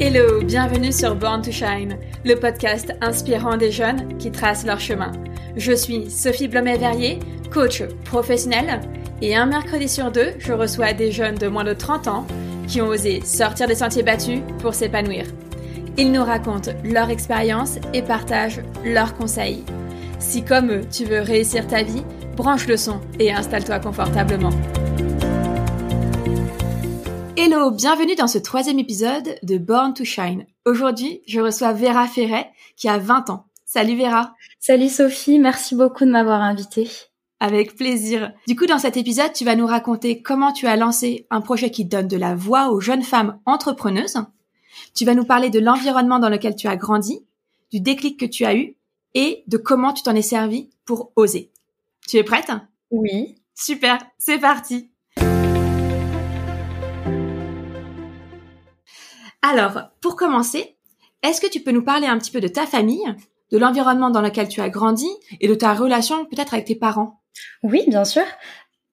Hello, bienvenue sur Born to Shine, le podcast inspirant des jeunes qui tracent leur chemin. Je suis Sophie Blomet-Verrier, coach professionnel, et un mercredi sur deux, je reçois des jeunes de moins de 30 ans qui ont osé sortir des sentiers battus pour s'épanouir. Ils nous racontent leur expérience et partagent leurs conseils. Si comme eux, tu veux réussir ta vie, branche le son et installe-toi confortablement. Hello, bienvenue dans ce troisième épisode de Born to Shine. Aujourd'hui, je reçois Vera Ferret qui a 20 ans. Salut Vera. Salut Sophie, merci beaucoup de m'avoir invitée. Avec plaisir. Du coup, dans cet épisode, tu vas nous raconter comment tu as lancé un projet qui donne de la voix aux jeunes femmes entrepreneuses. Tu vas nous parler de l'environnement dans lequel tu as grandi, du déclic que tu as eu et de comment tu t'en es servi pour oser. Tu es prête? Oui. Super, c'est parti. Alors, pour commencer, est-ce que tu peux nous parler un petit peu de ta famille, de l'environnement dans lequel tu as grandi et de ta relation peut-être avec tes parents? Oui, bien sûr.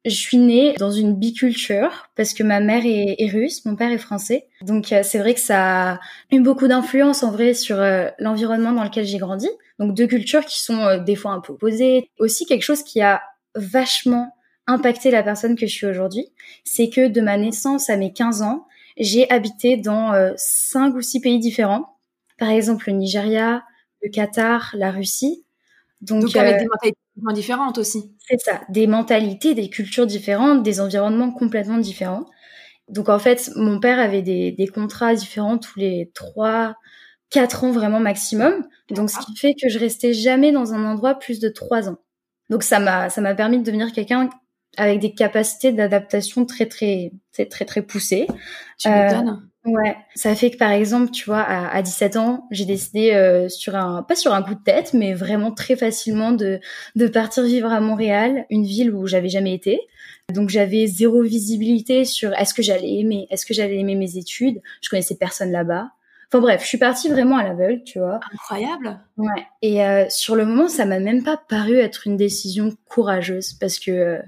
Je suis née dans une biculture parce que ma mère est, russe, mon père est français. Donc euh, c'est vrai que ça a eu beaucoup d'influence en vrai sur euh, l'environnement dans lequel j'ai grandi. Donc deux cultures qui sont euh, des fois un peu opposées. Aussi quelque chose qui a vachement impacté la personne que je suis aujourd'hui, c'est que de ma naissance à mes 15 ans, j'ai habité dans euh, cinq ou six pays différents. Par exemple, le Nigeria, le Qatar, la Russie. Donc, avec euh, des mentalités différentes aussi. C'est ça, des mentalités, des cultures différentes, des environnements complètement différents. Donc en fait, mon père avait des, des contrats différents tous les trois, quatre ans vraiment maximum. Donc ce qui fait que je restais jamais dans un endroit plus de trois ans. Donc ça m'a ça m'a permis de devenir quelqu'un avec des capacités d'adaptation très très très très très poussées. Tu euh, Ouais, ça fait que par exemple, tu vois, à, à 17 ans, j'ai décidé euh, sur un pas sur un coup de tête, mais vraiment très facilement de de partir vivre à Montréal, une ville où j'avais jamais été. Donc j'avais zéro visibilité sur est-ce que j'allais aimer, est-ce que j'allais aimer mes études. Je connaissais personne là-bas. Enfin bref, je suis partie vraiment à l'aveugle, tu vois. Incroyable. Ouais. Et euh, sur le moment, ça m'a même pas paru être une décision courageuse parce que euh,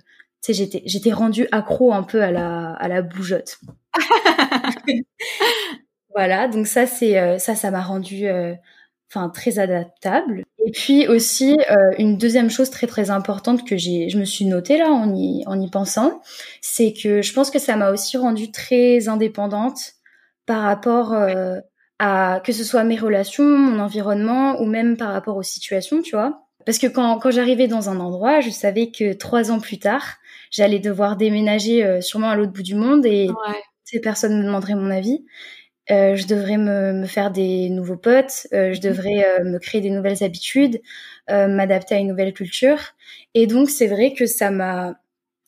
sais, j'étais, j'étais rendue accro un peu à la, à la bougeotte. voilà, donc ça, c'est, euh, ça, ça m'a rendu, euh, enfin, très adaptable. Et puis aussi, euh, une deuxième chose très, très importante que j'ai, je me suis notée là, en y, en y pensant, c'est que je pense que ça m'a aussi rendue très indépendante par rapport à, que ce soit mes relations, mon environnement, ou même par rapport aux situations, tu vois. Parce que quand, quand j'arrivais dans un endroit, je savais que trois ans plus tard, j'allais devoir déménager euh, sûrement à l'autre bout du monde et ces personnes me demanderaient mon avis. Euh, je devrais me, me, faire des nouveaux potes, euh, je mhm. devrais euh, me créer des nouvelles habitudes, m'adapter à une nouvelle culture. Et donc c'est vrai que ça m'a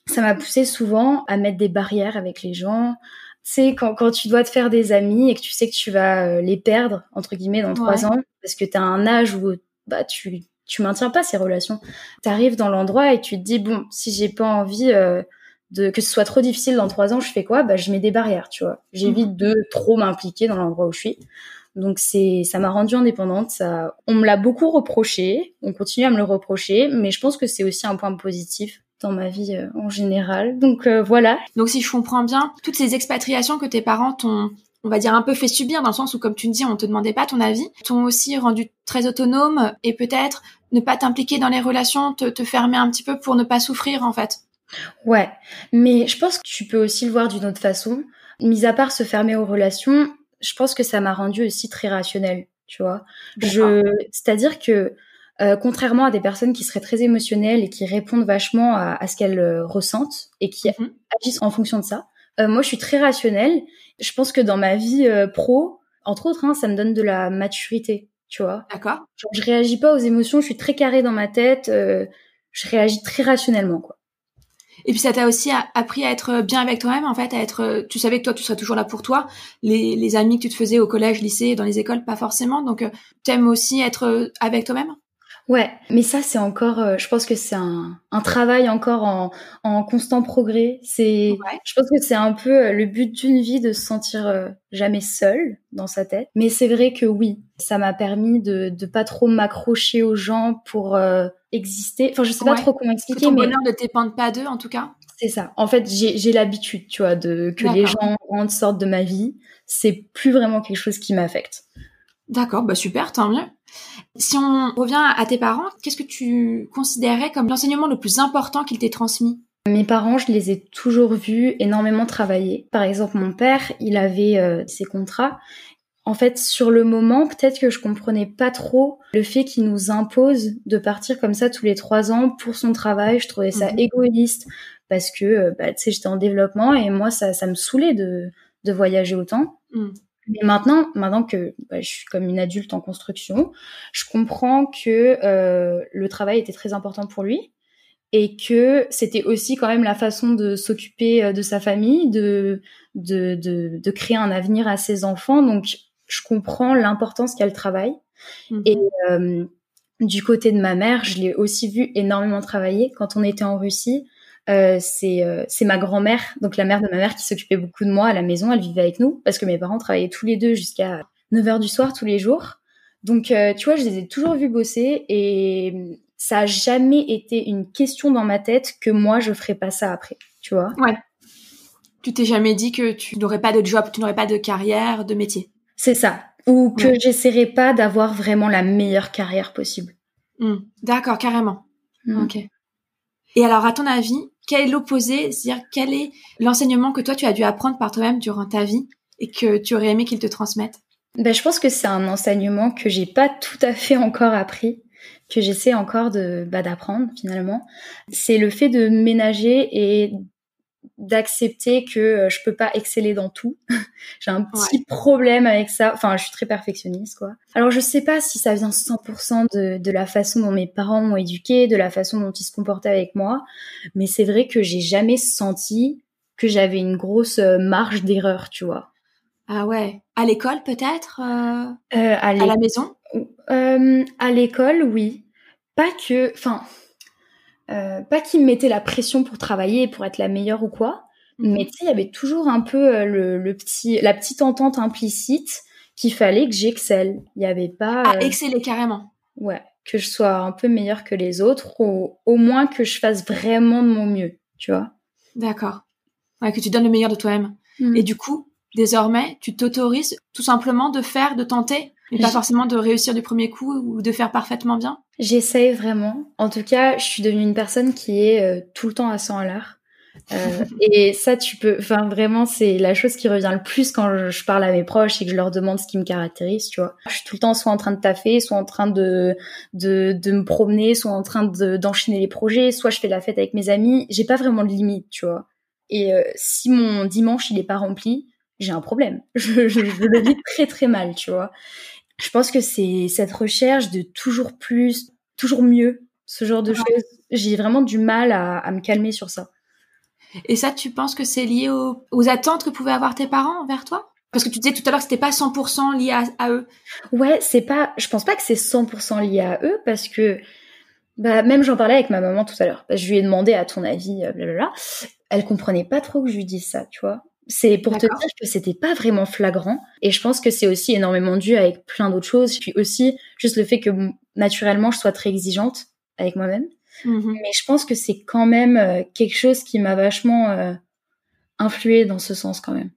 ça m'a poussé souvent à mettre des barrières avec les gens. C'est quand, quand tu dois te faire des amis et que tu sais que tu vas les perdre entre guillemets dans trois ans parce que tu as un âge où bah tu tu maintiens pas ces relations. Tu arrives dans l'endroit et tu te dis bon, si j'ai pas envie euh, de que ce soit trop difficile dans trois ans, je fais quoi? Bah je mets des barrières, tu vois. J'évite mhm. de trop m'impliquer dans l'endroit où je suis. Donc c'est ça m'a rendue indépendante, ça on me l'a beaucoup reproché, on continue à me le reprocher, mais je pense que c'est aussi un point positif dans ma vie euh, en général. Donc euh, voilà. Donc si je comprends bien, toutes ces expatriations que tes parents t'ont on va dire un peu fait subir dans le sens où comme tu me dis on te demandait pas ton avis. T'ont aussi rendu très autonome et peut-être ne pas t'impliquer dans les relations te, te fermer un petit peu pour ne pas souffrir en fait. Ouais. Mais je pense que tu peux aussi le voir d'une autre façon. Mis à part se fermer aux relations je pense que ça m'a rendu aussi très rationnel tu vois. Je c'est-à-dire que euh, contrairement à des personnes qui seraient très émotionnelles et qui répondent vachement à, à ce qu'elles euh, ressentent et qui mhm. agissent en fonction de ça, euh, moi je suis très rationnelle je pense que dans ma vie euh, pro, entre autres, hein, ça me donne de la maturité, tu vois. D'accord. je réagis pas aux émotions, je suis très carré dans ma tête, euh, je réagis très rationnellement, quoi. Et puis ça t'a aussi appris à être bien avec toi-même, en fait, à être. Tu savais que toi, tu serais toujours là pour toi. Les, les amis que tu te faisais au collège, lycée, dans les écoles, pas forcément. Donc, euh, t'aimes aussi être avec toi-même? Ouais, mais ça c'est encore, euh, je pense que c'est un, un, travail encore en, en constant progrès. C'est, je pense que c'est un peu euh, le but d'une vie de se sentir euh, jamais seul dans sa tête. Mais c'est vrai que oui, ça m'a permis de de pas trop m'accrocher aux gens pour exister. Enfin, je sais pas trop comment expliquer, ton mais bonheur ne dépend pas d'eux en tout cas. C'est ça. En fait, j'ai l'habitude, tu vois, de que les gens parents sortent de ma vie, c'est plus vraiment quelque chose qui m'affecte. D'accord, bah super, tant mieux. Si on revient à tes parents, qu'est-ce que tu considérais comme l'enseignement le plus important qu'ils t'aient transmis? Mes parents, je les ai toujours vus énormément travailler. Par exemple, mon père, il avait euh, ses contrats. En fait, sur le moment, peut-être que je comprenais pas trop le fait qu'il nous impose de partir comme ça tous les trois ans pour son travail. Je trouvais ça mhm. égoïste parce que, euh, bah, tu sais, j'étais en développement et moi, ça, ça me saoulait de, de voyager autant. Mhm. Mais maintenant, maintenant que bah, je suis comme une adulte en construction, je comprends que euh, le travail était très important pour lui et que c'était aussi quand même la façon de s'occuper euh, de sa famille, de, de, de, de, créer un avenir à ses enfants. Donc, je comprends l'importance qu'a le travail. Mhm. Et euh, du côté de ma mère, je l'ai aussi vu énormément travailler. Quand on était en Russie, euh, c'est euh, c'est ma grand-mère, donc la mère de ma mère, qui s'occupait beaucoup de moi à la maison. Elle vivait avec nous parce que mes parents travaillaient tous les deux jusqu'à 9 heures du soir tous les jours. Donc, euh, tu vois, je les ai toujours vus bosser et ça a jamais été une question dans ma tête que moi je ferais pas ça après, tu vois. Ouais. Tu t'es jamais dit que tu n'aurais pas de job, tu n'aurais pas de carrière, de métier? C'est ça. Ou que j'essaierais pas d'avoir vraiment la meilleure carrière possible. Hmm. D'accord, carrément. Hmm. Ok. Et alors, à ton avis, quel est l'opposé C'est-à-dire, quel est l'enseignement que toi, tu as dû apprendre par toi-même durant ta vie et que tu aurais aimé qu'il te transmette ben, Je pense que c'est un enseignement que j'ai pas tout à fait encore appris, que j'essaie encore de bah, d'apprendre finalement. C'est le fait de ménager et d'accepter que euh, je peux pas exceller dans tout. J'ai un petit problème avec ça. Enfin, je suis très perfectionniste, quoi. Alors, je sais pas si ça vient 100% de, de la façon dont mes parents m'ont éduqué, de la façon dont ils se comportaient avec moi, mais c'est vrai que j'ai jamais senti que j'avais une grosse euh, marge d'erreur, tu vois. Ah ouais. À l'école, peut-être euh, euh à, à, la maison? Euh, À l'école, oui. Pas que... Enfin euh, pas qu'il me mettait la pression pour travailler, pour être la meilleure ou quoi, mhm. mais tu sais, il y avait toujours un peu euh, le, petit, la petite entente implicite qu'il fallait que j'excelle. Il n'y avait pas. Ah, euh, exceller carrément. Ouais, que je sois un peu meilleure que les autres, ou au moins que je fasse vraiment de mon mieux, tu vois. D'accord. Ouais, que tu donnes le meilleur de toi-même. Mm. Et du coup, désormais, tu t'autorises tout simplement de faire, de tenter et pas forcément de réussir du premier coup ou de faire parfaitement bien? J'essaye vraiment. En tout cas, je suis devenue une personne qui est euh, tout le temps à 100 à l'heure. Euh, et ça, tu peux, enfin vraiment, c'est la chose qui revient le plus quand je, parle à mes proches et que je leur demande ce qui me caractérise, tu vois. Je suis tout le temps soit en train de taffer, soit en train de de, de me promener, soit en train de d'enchaîner les projets, soit je fais la fête avec mes amis. J'ai pas vraiment de limite, tu vois. Et euh, si mon dimanche il est pas rempli, j'ai un problème. Je, je, je le vis très très mal, tu vois je pense que c'est cette recherche de toujours plus, toujours mieux, ce genre de choses. J'ai vraiment du mal à, me calmer sur ça. Et ça, tu penses que c'est lié aux, attentes que pouvaient avoir tes parents envers toi? Parce que tu disais tout à l'heure que c'était pas 100% lié à, eux. Ouais, c'est pas. Je pense pas que c'est 100% lié à eux parce que bah même j'en parlais avec ma maman tout à l'heure. Je lui ai demandé à ton avis, euh, blablabla. Elle comprenait pas trop que je lui dise ça, tu vois. C'est pour te dire que c'était pas vraiment flagrant. Et je pense que c'est aussi énormément dû avec plein d'autres choses. Puis aussi, juste le fait que naturellement, je sois très exigeante avec moi-même. Mm-hmm. Mais je pense que c'est quand même euh, quelque chose qui m'a vachement euh, influé dans ce sens quand même.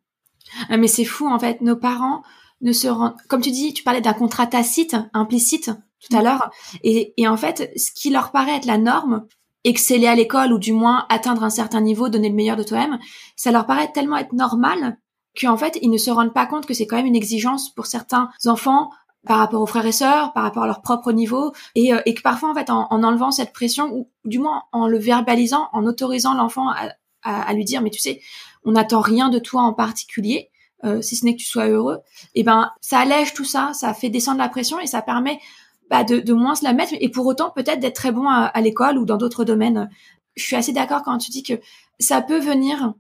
Ah, mais c'est fou, en fait. Nos parents ne se rendent... Comme tu dis, tu parlais d'un contrat tacite, implicite, tout à mm. l'heure. Et, et en fait, ce qui leur paraît être la norme, exceller à l'école ou du moins atteindre un certain niveau, donner le meilleur de toi-même, ça leur paraît tellement être normal qu'en fait, ils ne se rendent pas compte que c'est quand même une exigence pour certains enfants par rapport aux frères et sœurs, par rapport à leur propre niveau, et, euh, et que parfois, en fait, en, enlevant cette pression, ou du moins en le verbalisant, en autorisant l'enfant à, à, lui dire, mais tu sais, on n'attend rien de toi en particulier, euh, si ce n'est que tu sois heureux, et ben, ça allège tout ça, ça fait descendre la pression et ça permet bah, de, de, moins se la mettre et pour autant peut-être d'être très bon à, l'école ou dans d'autres domaines. Je suis assez d'accord quand tu dis que ça peut venir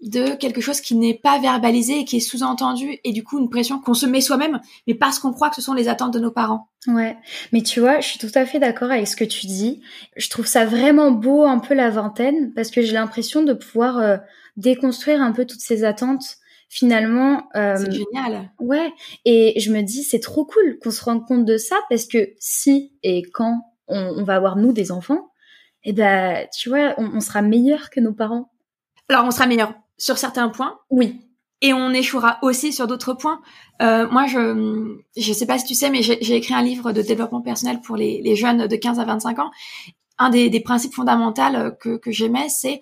de quelque chose qui n'est pas verbalisé et qui est sous-entendu et du coup une pression qu'on se met soi-même mais parce qu'on croit que ce sont les attentes de nos parents. Ouais, mais tu vois, je suis tout à fait d'accord avec ce que tu dis. Je trouve ça vraiment beau un peu la vingtaine parce que j'ai l'impression de pouvoir euh, déconstruire un peu toutes ces attentes finalement. Euh, c'est génial. Ouais, et je me dis c'est trop cool qu'on se rende compte de ça parce que si et quand on, va avoir nous des enfants, eh ben tu vois, on, sera meilleur que nos parents. Alors on sera meilleur sur certains points. Oui. et on échouera aussi sur d'autres points. Euh, moi, je je sais pas si tu sais, mais j'ai écrit un livre de développement personnel pour les, les jeunes de 15 à 25 ans. Un des, des principes fondamentaux que, que j'aimais, c'est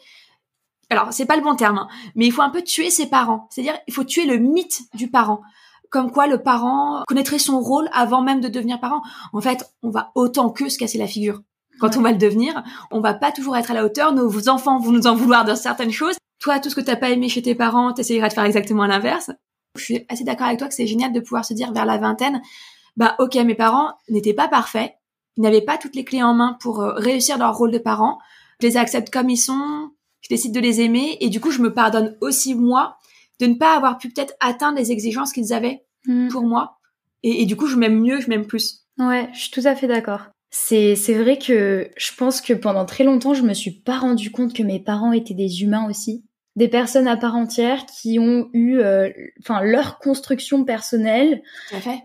alors c'est pas le bon terme, hein, mais il faut un peu tuer ses parents. C'est-à-dire, il faut tuer le mythe du parent. Comme quoi le parent connaîtrait son rôle avant même de devenir parent. En fait, on va autant que se casser la figure. Quand on va le devenir, on va pas toujours être à la hauteur. Nos enfants vont nous en vouloir de certaines choses. Toi, tout ce que t'as pas aimé chez tes parents, t'essayeras de faire exactement l'inverse. Je suis assez d'accord avec toi que c'est génial de pouvoir se dire vers la vingtaine, bah ok, mes parents n'étaient pas parfaits, ils n'avaient pas toutes les clés en main pour euh, réussir leur rôle de parent. Je les accepte comme ils sont, je décide de les aimer et du coup je me pardonne aussi moi de ne pas avoir pu peut-être atteindre les exigences qu'ils avaient mm. pour moi et, et, du coup je m'aime mieux, je m'aime plus. Ouais, je suis tout à fait d'accord. C'est c'est vrai que je pense que pendant très longtemps je me suis pas rendu compte que mes parents étaient des humains aussi des personnes à part entière qui ont eu euh, enfin leur construction personnelle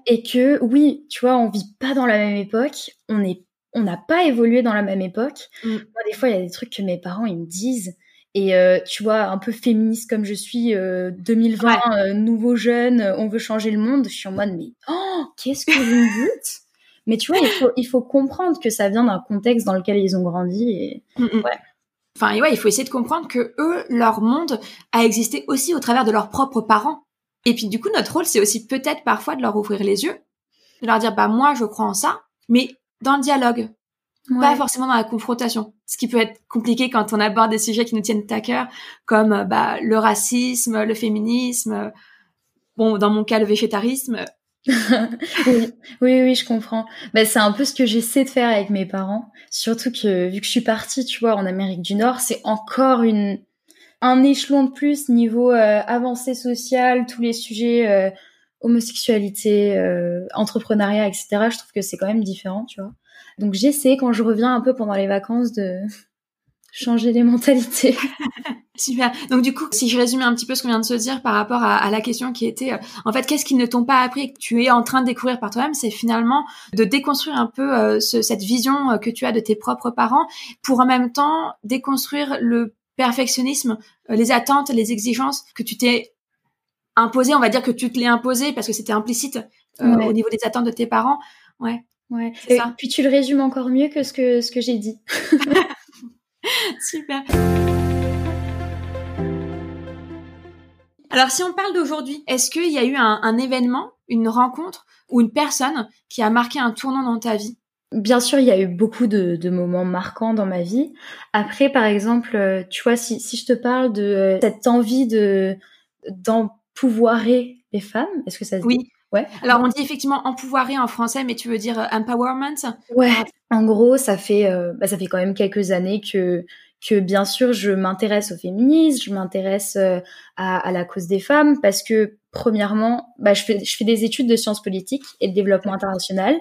et que oui tu vois on vit pas dans la même époque on est on n'a pas évolué dans la même époque mm. Moi, des fois il y a des trucs que mes parents ils me disent et euh, tu vois un peu féministe comme je suis 2020 euh, nouveau jeune on veut changer le monde je suis en mode mais oh qu'est-ce que vous me dites? Mais tu vois il faut il faut comprendre que ça vient d'un contexte dans lequel ils ont grandi et mm, mm. ouais Enfin, ouais, il faut essayer de comprendre que eux, leur monde a existé aussi au travers de leurs propres parents. Et puis, du coup, notre rôle, c'est aussi peut-être parfois de leur ouvrir les yeux, de leur dire, bah, moi, je crois en ça, mais dans le dialogue. Pas forcément dans la confrontation. Ce qui peut être compliqué quand on aborde des sujets qui nous tiennent à cœur, comme, bah, le racisme, le féminisme, bon, dans mon cas, le végétarisme. oui, oui, oui, je comprends. Bah, c'est un peu ce que j'essaie de faire avec mes parents. Surtout que vu que je suis partie, tu vois, en Amérique du Nord, c'est encore une un échelon de plus niveau euh, avancée sociale, tous les sujets euh, homosexualité, euh, entrepreneuriat, etc. Je trouve que c'est quand même différent, tu vois. Donc j'essaie quand je reviens un peu pendant les vacances de changer les mentalités. Super. Donc du coup, si je résume un petit peu ce qu'on vient de se dire par rapport à, la question qui était, euh, en fait, qu'est-ce qu'ils ne t'ont pas appris et que tu es en train de découvrir par toi-même, c'est finalement de déconstruire un peu euh, cette vision euh, que tu as de tes propres parents, pour en même temps déconstruire le perfectionnisme, les attentes, les exigences que tu t'es imposé. On va dire que tu te l'es imposé parce que c'était implicite au niveau des attentes de tes parents. Ouais. Ouais. Et puis tu le résumes encore mieux que ce que ce que j'ai dit. Super. Alors, si on parle d'aujourd'hui, est-ce qu'il y a eu un, événement, une rencontre ou une personne qui a marqué un tournant dans ta vie? Bien sûr, il y a eu beaucoup de, moments marquants dans ma vie. Après, par exemple, euh, tu vois, si, je te parle de euh, cette envie de d'empouvoirer les femmes, est-ce que ça se dit? Oui. Ouais. Alors on dit effectivement empouvoirer en français, mais tu veux dire euh, empowerment? Ouais. En gros, ça fait bah, ça fait quand même quelques années que que bien sûr je m'intéresse au féminisme, je m'intéresse euh, à, la cause des femmes parce que premièrement, bah, je, fais, je fais des études de sciences politiques et de développement international.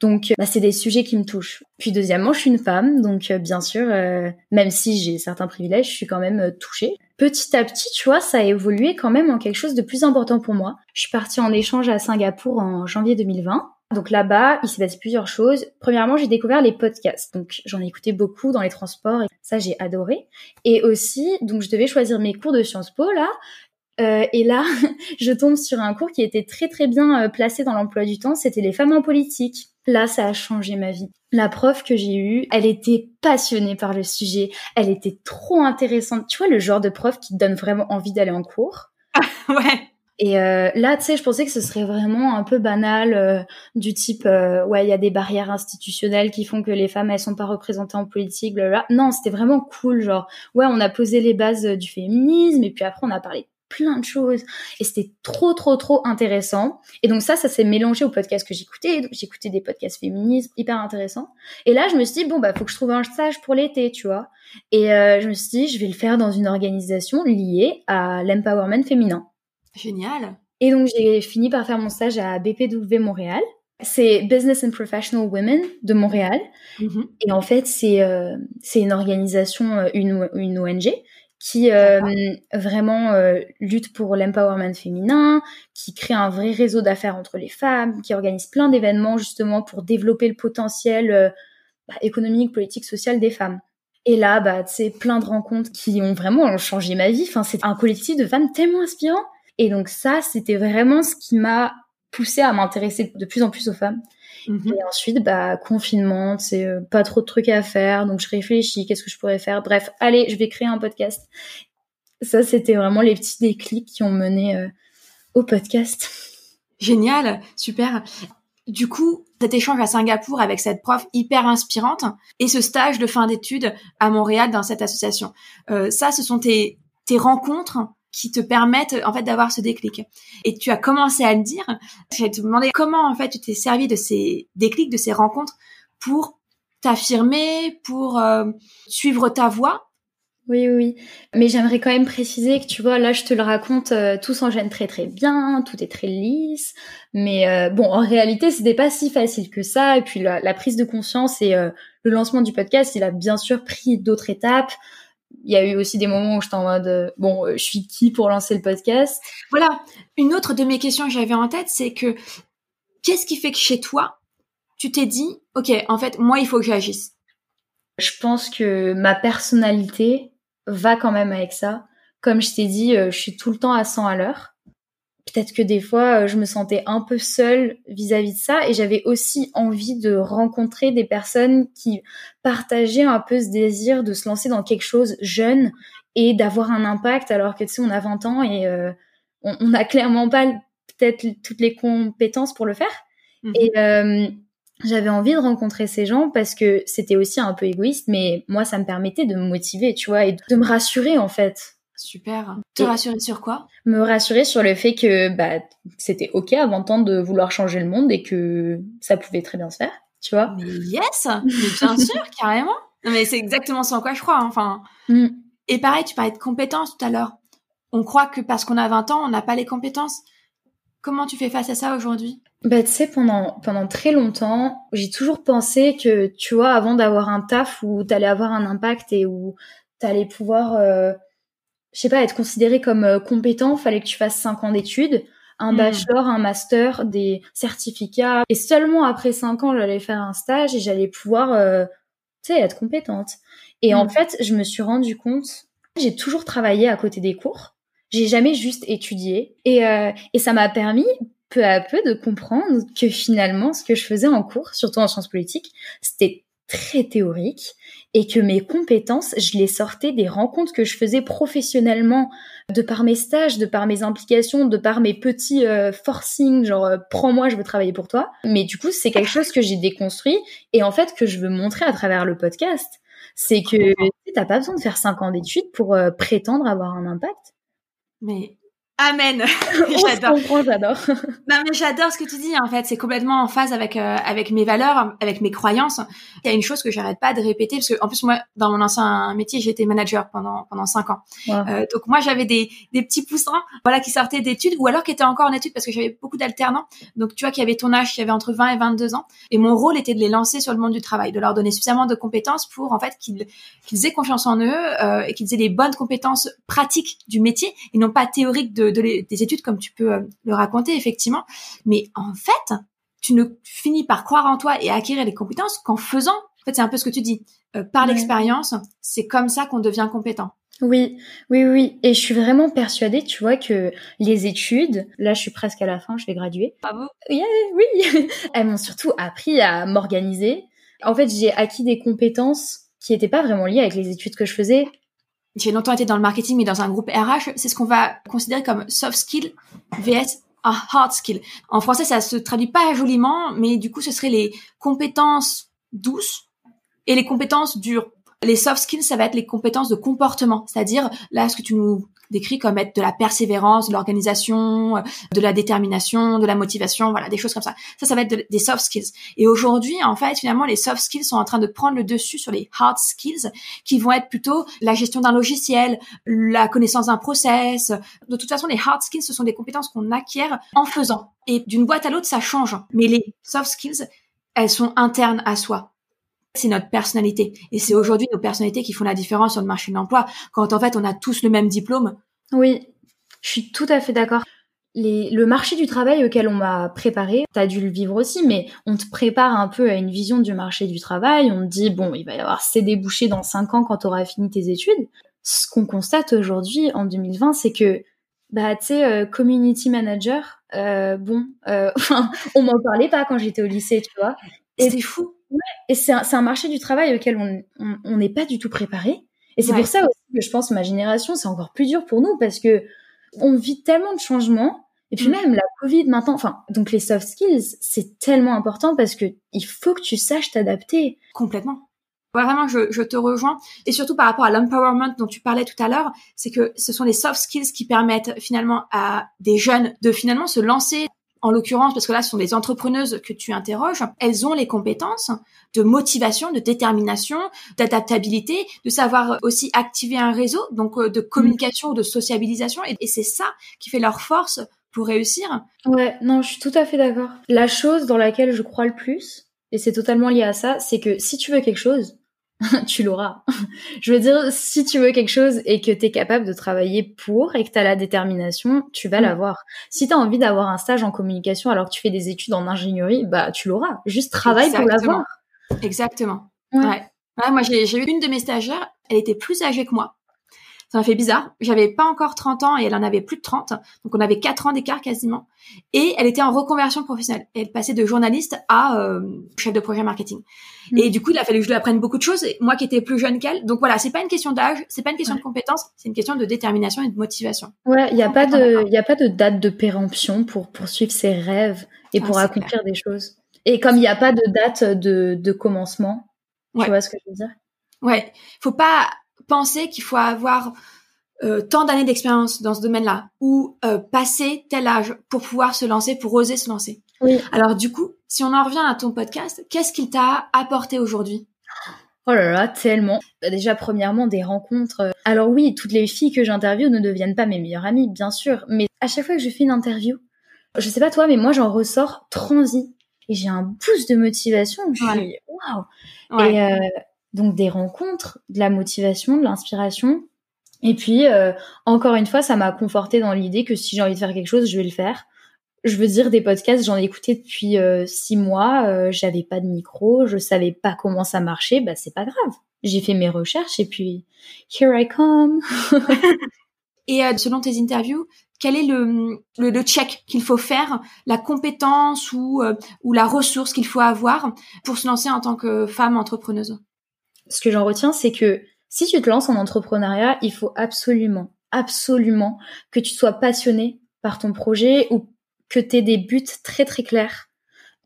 Donc, bah, c'est des sujets qui me touchent. Puis deuxièmement, je suis une femme, donc euh, bien sûr, euh, même si j'ai certains privilèges, je suis quand même touchée. Petit à petit, tu vois, ça a évolué quand même en quelque chose de plus important pour moi. Je suis partie en échange à Singapour en janvier 2020 donc là-bas, il s'est passé plusieurs choses. Premièrement, j'ai découvert les podcasts. Donc j'en ai écouté beaucoup dans les transports et ça j'ai adoré. Et aussi, donc je devais choisir mes cours de Sciences Po là. Euh, et là, je tombe sur un cours qui était très très bien euh, placé dans l'emploi du temps. C'était les femmes en politique. Là, ça a changé ma vie. La prof que j'ai eue, elle était passionnée par le sujet. Elle était trop intéressante. Tu vois le genre de prof qui te donne vraiment envie d'aller en cours. ouais. Et euh, là, tu sais, je pensais que ce serait vraiment un peu banal, euh, du type, euh, ouais, il y a des barrières institutionnelles qui font que les femmes, elles sont pas représentées en politique, blablabla. Non, c'était vraiment cool, genre, ouais, on a posé les bases du féminisme, et puis après, on a parlé plein de choses, et c'était trop, trop, trop intéressant. Et donc ça, ça s'est mélangé aux podcasts que j'écoutais. J'écoutais des podcasts féministes hyper intéressants. Et là, je me suis dit, bon, bah, faut que je trouve un stage pour l'été, tu vois. Et je me suis dit, je vais le faire dans une organisation liée à l'empowerment féminin. Génial. Et donc j'ai fini par faire mon stage à BPW Montréal. C'est Business and Professional Women de Montréal. Mm-hmm. Et en fait, c'est euh, une organisation, euh, une, une ONG qui euh, vraiment lutte pour l'empowerment féminin, qui crée un vrai réseau d'affaires entre les femmes, qui organise plein d'événements justement pour développer le potentiel bah, économique, politique, social des femmes. Et là, bah, c'est plein de rencontres qui ont vraiment changé ma vie. Enfin, c'est un collectif de femmes tellement inspirant Et donc ça, c'était vraiment ce qui m'a poussé à m'intéresser de plus en plus aux femmes. Mhm. Et ensuite, bah, confinement, c'est euh, pas trop de trucs à faire, donc je réfléchis, qu'est-ce que je pourrais faire. Bref, allez, je vais créer un podcast. Ça, c'était vraiment les petits déclics qui ont mené euh, au podcast. Génial, super. Du coup, cet échange à Singapour avec cette prof hyper inspirante et ce stage de fin d'études à Montréal dans cette association, euh, ça, ce sont tes, tes rencontres qui te permettent en fait d'avoir ce déclic. Et tu as commencé à le dire. Je vais te demander comment en fait tu t'es servi de ces déclics, de ces rencontres pour t'affirmer, pour euh, suivre ta voie. Oui, oui, mais j'aimerais quand même préciser que tu vois, là, je te le raconte, euh, tout s'enchaîne très très bien, tout est très lisse, mais euh, bon, en réalité, c'était pas si facile que ça. Et puis la, la prise de conscience et le lancement du podcast, il a bien sûr pris d'autres étapes il y a eu aussi des moments où j'étais en mode euh, bon, euh, je suis qui pour lancer le podcast? Voilà. Une autre de mes questions que j'avais en tête, c'est que qu'est-ce qui fait que chez toi, tu t'es dit, ok, en fait, moi, il faut que j'agisse? Je pense que ma personnalité va quand même avec ça. Comme je t'ai dit, euh, je suis tout le temps à 100 à l'heure peut-être que des fois euh, je me sentais un peu seule vis-à-vis de ça et j'avais aussi envie de rencontrer des personnes qui partageaient un peu ce désir de se lancer dans quelque chose jeune et d'avoir un impact alors que tu sais on a 20 ans et euh, on n'a clairement pas peut-être toutes les compétences pour le faire mhm. et euh, j'avais envie de rencontrer ces gens parce que c'était aussi un peu égoïste mais moi ça me permettait de me motiver tu vois et de me rassurer en fait Super. Te rassurer sur quoi? Me rassurer sur le fait que bah, c'était ok 20 ans de vouloir changer le monde et que ça pouvait très bien se faire, tu vois. Mais yes, mais bien sûr, carrément. mais c'est exactement ce en quoi je crois. Hein, enfin. Mm. Et pareil, tu parlais de compétences tout à l'heure. On croit que parce qu'on a 20 ans, on n'a pas les compétences. Comment tu fais face à ça aujourd'hui? Bah, tu sais, pendant, pendant très longtemps, j'ai toujours pensé que, tu vois, avant d'avoir un taf où t'allais avoir un impact et où t'allais pouvoir euh, je sais pas, être considéré comme euh, compétent, fallait que tu fasses 5 ans d'études, un hmm. bachelor, un master, des certificats. Et seulement après 5 ans, j'allais faire un stage et j'allais pouvoir, euh, tu sais, être compétente. Et en hmm. fait, je me suis rendu compte, j'ai toujours travaillé à côté des cours. J'ai jamais juste étudié. Et, euh, et ça m'a permis, peu à peu, de comprendre que finalement, ce que je faisais en cours, surtout en sciences politiques, c'était très théorique et que mes compétences, je les sortais des rencontres que je faisais professionnellement, de par mes stages, de par mes implications, de par mes petits euh, forcing, genre euh, prends-moi, je veux travailler pour toi. Mais du coup, c'est quelque chose que j'ai déconstruit et en fait que je veux montrer à travers le podcast. C'est que t'as pas besoin de faire cinq ans d'études pour euh, prétendre avoir un impact. Mais Amen. j'adore. j'adore. non mais j'adore ce que tu dis en fait, c'est complètement en phase avec euh, avec mes valeurs, avec mes croyances. Il y a une chose que j'arrête pas de répéter parce que en plus moi dans mon ancien métier, j'étais manager pendant pendant cinq ans. Euh, donc moi j'avais des des petits poussins voilà qui sortaient d'études ou alors qui étaient encore en études parce que j'avais beaucoup d'alternants. Donc tu vois qu'il y avait ton âge, qui avait entre 20 et 22 ans et mon rôle était de les lancer sur le monde du travail, de leur donner suffisamment de compétences pour en fait qu'ils qu'ils aient confiance en eux euh, et qu'ils aient les bonnes compétences pratiques du métier et non pas théoriques de des études comme tu peux euh, le raconter effectivement. Mais en fait, tu ne finis par croire en toi et acquérir les compétences qu'en faisant. En fait, c'est un peu ce que tu dis. Euh, par l'expérience, c'est comme ça qu'on devient compétent. Oui, oui, oui. Et je suis vraiment persuadée, tu vois, que les études, là, je suis presque à la fin, je vais graduer. Bravo. Yeah, oui. Elles m'ont surtout appris à m'organiser. En fait, j'ai acquis des compétences qui n'étaient pas vraiment liées avec les études que je faisais j'ai longtemps été dans le marketing, mais dans un groupe RH, c'est ce qu'on va considérer comme soft skill vs hard skill. En français, ça se traduit pas joliment, mais du coup, ce serait les compétences douces et les compétences dures. Les soft skills, ça va être les compétences de comportement, c'est-à-dire là, ce que tu nous décrit comme être de la persévérance, de l'organisation, de la détermination, de la motivation, voilà, des choses comme ça. Ça, ça va être des soft skills. Et aujourd'hui, en fait, finalement, les soft skills sont en train de prendre le dessus sur les hard skills, qui vont être plutôt la gestion d'un logiciel, la connaissance d'un process. De toute façon, les hard skills, ce sont des compétences qu'on acquiert en faisant. Et d'une boîte à l'autre, ça change. Mais les soft skills, elles sont internes à soi c'est notre personnalité. Et c'est aujourd'hui nos personnalités qui font la différence sur le marché de l'emploi. Quand en fait, on a tous le même diplôme. Oui, je suis tout à fait d'accord. le marché du travail auquel on m'a préparé, tu as dû le vivre aussi, mais on te prépare un peu à une vision du marché du travail. On te dit, bon, il va y avoir ces débouchés dans cinq ans quand tu auras fini tes études. Ce qu'on constate aujourd'hui, en 2020, c'est que bah tu sais, community manager, bon, enfin, on m'en parlait pas quand j'étais au lycée, tu vois. Et c'est fou. Et c'est un, un, marché du travail auquel on n'est pas du tout préparé. Et c'est pour ça aussi que je pense que ma génération, c'est encore plus dur pour nous parce que on vit tellement de changements. Et puis mm. même la Covid maintenant, enfin, donc les soft skills, c'est tellement important parce que il faut que tu saches t'adapter. Complètement. Vraiment, je, je, te rejoins. Et surtout par rapport à l'empowerment dont tu parlais tout à l'heure, c'est que ce sont les soft skills qui permettent finalement à des jeunes de finalement se lancer en l'occurrence, parce que là, ce sont des entrepreneuses que tu interroges, elles ont les compétences de motivation, de détermination, d'adaptabilité, de savoir aussi activer un réseau, donc euh, de communication de sociabilisation. Et, c'est ça qui fait leur force pour réussir. Ouais, non, je suis tout à fait d'accord. La chose dans laquelle je crois le plus, et c'est totalement lié à ça, c'est que si tu veux quelque chose, tu l'auras. je veux dire, si tu veux quelque chose et que tu es capable de travailler pour et que tu as la détermination, tu vas mm. l'avoir. Si tu as envie d'avoir un stage en communication alors que tu fais des études en ingénierie, bah tu l'auras. Juste travaille pour l'avoir. Exactement. Ouais. ouais. moi, j'ai eu une de mes stagiaires, elle était plus âgée que moi ça m'a fait bizarre. J'avais pas encore 30 ans et elle en avait plus de 30. Donc on avait 4 ans d'écart quasiment. Et elle était en reconversion professionnelle. Elle passait de journaliste à euh, chef de projet marketing. Mm. Et du coup, il a fallu que je lui apprenne beaucoup de choses. Et moi qui étais plus jeune qu'elle. Donc voilà, c'est pas une question d'âge, c'est pas une question de compétence, c'est une question de détermination et de motivation. Ouais, il y a pas de il a pas de date de péremption pour poursuivre ses rêves et pour accomplir des choses. Et comme il n'y a pas de date de, de commencement, tu vois ce que je veux dire? Ouais, faut pas penser qu'il faut avoir euh, tant d'années d'expérience dans ce domaine-là ou euh, passer tel âge pour pouvoir se lancer, pour oser se lancer. Oui. Alors du coup, si on en revient à ton podcast, qu'est-ce qu'il t'a apporté aujourd'hui? Oh là là, tellement. Bah, déjà, premièrement, des rencontres. Euh, alors oui, toutes les filles que j'interviewe ne deviennent pas mes meilleures amies, bien sûr. Mais à chaque fois que je fais une interview, je sais pas toi, mais moi j'en ressors transi. Et j'ai un boost de motivation. Je suis waouh. Et euh, donc des rencontres, de la motivation, de l'inspiration. Et puis, euh, encore une fois, ça m'a conforté dans l'idée que si j'ai envie de faire quelque chose, je vais le faire. Je veux dire, des podcasts, j'en ai écouté depuis euh, six mois, euh, j'avais pas de micro, je savais pas comment ça marchait, bah c'est pas grave. J'ai fait mes recherches et puis, here I come. et selon tes interviews, quel est le, le, le check qu'il faut faire, la compétence ou, ou la ressource qu'il faut avoir pour se lancer en tant que femme entrepreneuse? Ce que j'en retiens, c'est que si tu te lances en entrepreneuriat, il faut absolument, absolument que tu sois passionné par ton projet ou que tu aies des buts très très clairs.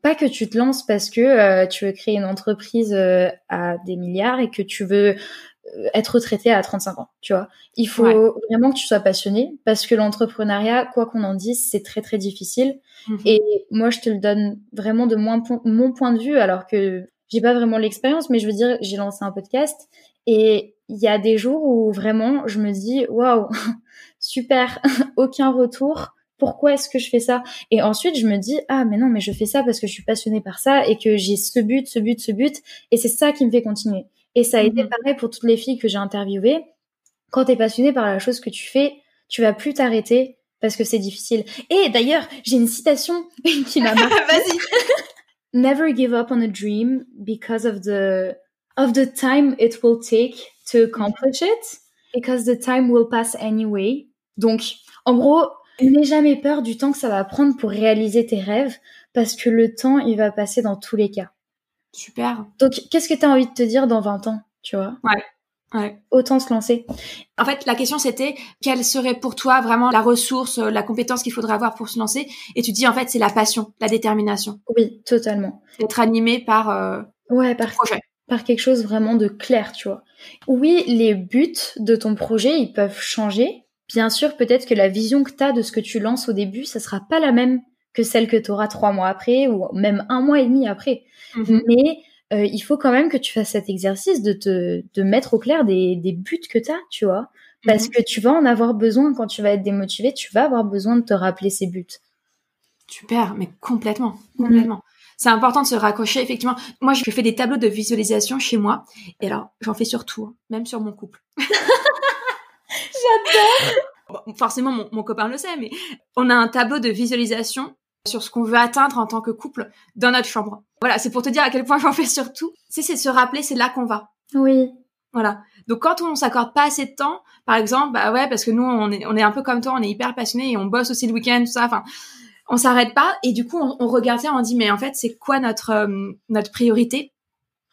Pas que tu te lances parce que euh, tu veux créer une entreprise euh, à des milliards et que tu veux euh, être retraité à 35 ans, tu vois. Il faut vraiment que tu sois passionné parce que l'entrepreneuriat, quoi qu'on en dise, c'est très très difficile. Mhm. Et moi, je te le donne vraiment de mon point de vue, alors que j'ai pas vraiment l'expérience, mais je veux dire, j'ai lancé un podcast et il y a des jours où vraiment je me dis waouh, super, aucun retour. Pourquoi est-ce que je fais ça? Et ensuite je me dis ah mais non mais je fais ça parce que je suis passionnée par ça et que j'ai ce but, ce but, ce but et c'est ça qui me fait continuer. Et ça a été mhm. pareil pour toutes les filles que j'ai interviewées. Quand tu es passionnée par la chose que tu fais, tu vas plus t'arrêter parce que c'est difficile. Et d'ailleurs, j'ai une citation qui m'a. Vas-y. Never give up on a dream because of the of the time it will take to accomplish it because the time will pass anyway. Donc en gros, n'aie jamais peur du temps que ça va prendre pour réaliser tes rêves parce que le temps il va passer dans tous les cas. Super. Donc qu'est-ce que tu as envie de te dire dans 20 ans, tu vois? Ouais. Ouais. Autant se lancer. En fait, la question c'était quelle serait pour toi vraiment la ressource, euh, la compétence qu'il faudrait avoir pour se lancer? Et tu dis en fait c'est la passion, la détermination. Oui, totalement. Être animé par euh, ouais par projet, par quelque chose vraiment de clair, tu vois. Oui, les buts de ton projet ils peuvent changer. Bien sûr, peut-être que la vision que tu as de ce que tu lances au début, ça sera pas la même que celle que tu auras trois mois après ou même un mois et demi après. Mm-hmm. Mais euh, il faut quand même que tu fasses cet exercice de te de mettre au clair des, des buts que tu as, tu vois. Parce mhm. que tu vas en avoir besoin quand tu vas être démotivé, tu vas avoir besoin de te rappeler ces buts. Super, mais complètement, mhm. complètement. C'est important de se raccrocher, effectivement. Moi, je fais des tableaux de visualisation chez moi. Et alors, j'en fais sur tout, hein, même sur mon couple. J'adore Forcément, mon, mon copain le sait, mais on a un tableau de visualisation sur ce qu'on veut atteindre en tant que couple dans notre chambre. Voilà, c'est pour te dire à quel point j'en fais surtout. Sais, c'est se rappeler, c'est là qu'on va. Oui. Voilà. Donc quand on s'accorde pas assez de temps, par exemple, bah ouais, parce que nous on est on est un peu comme toi, on est hyper passionné et on bosse aussi le week-end, tout ça. Enfin, on s'arrête pas et du coup on, on regarde ça, on dit mais en fait c'est quoi notre euh, notre priorité?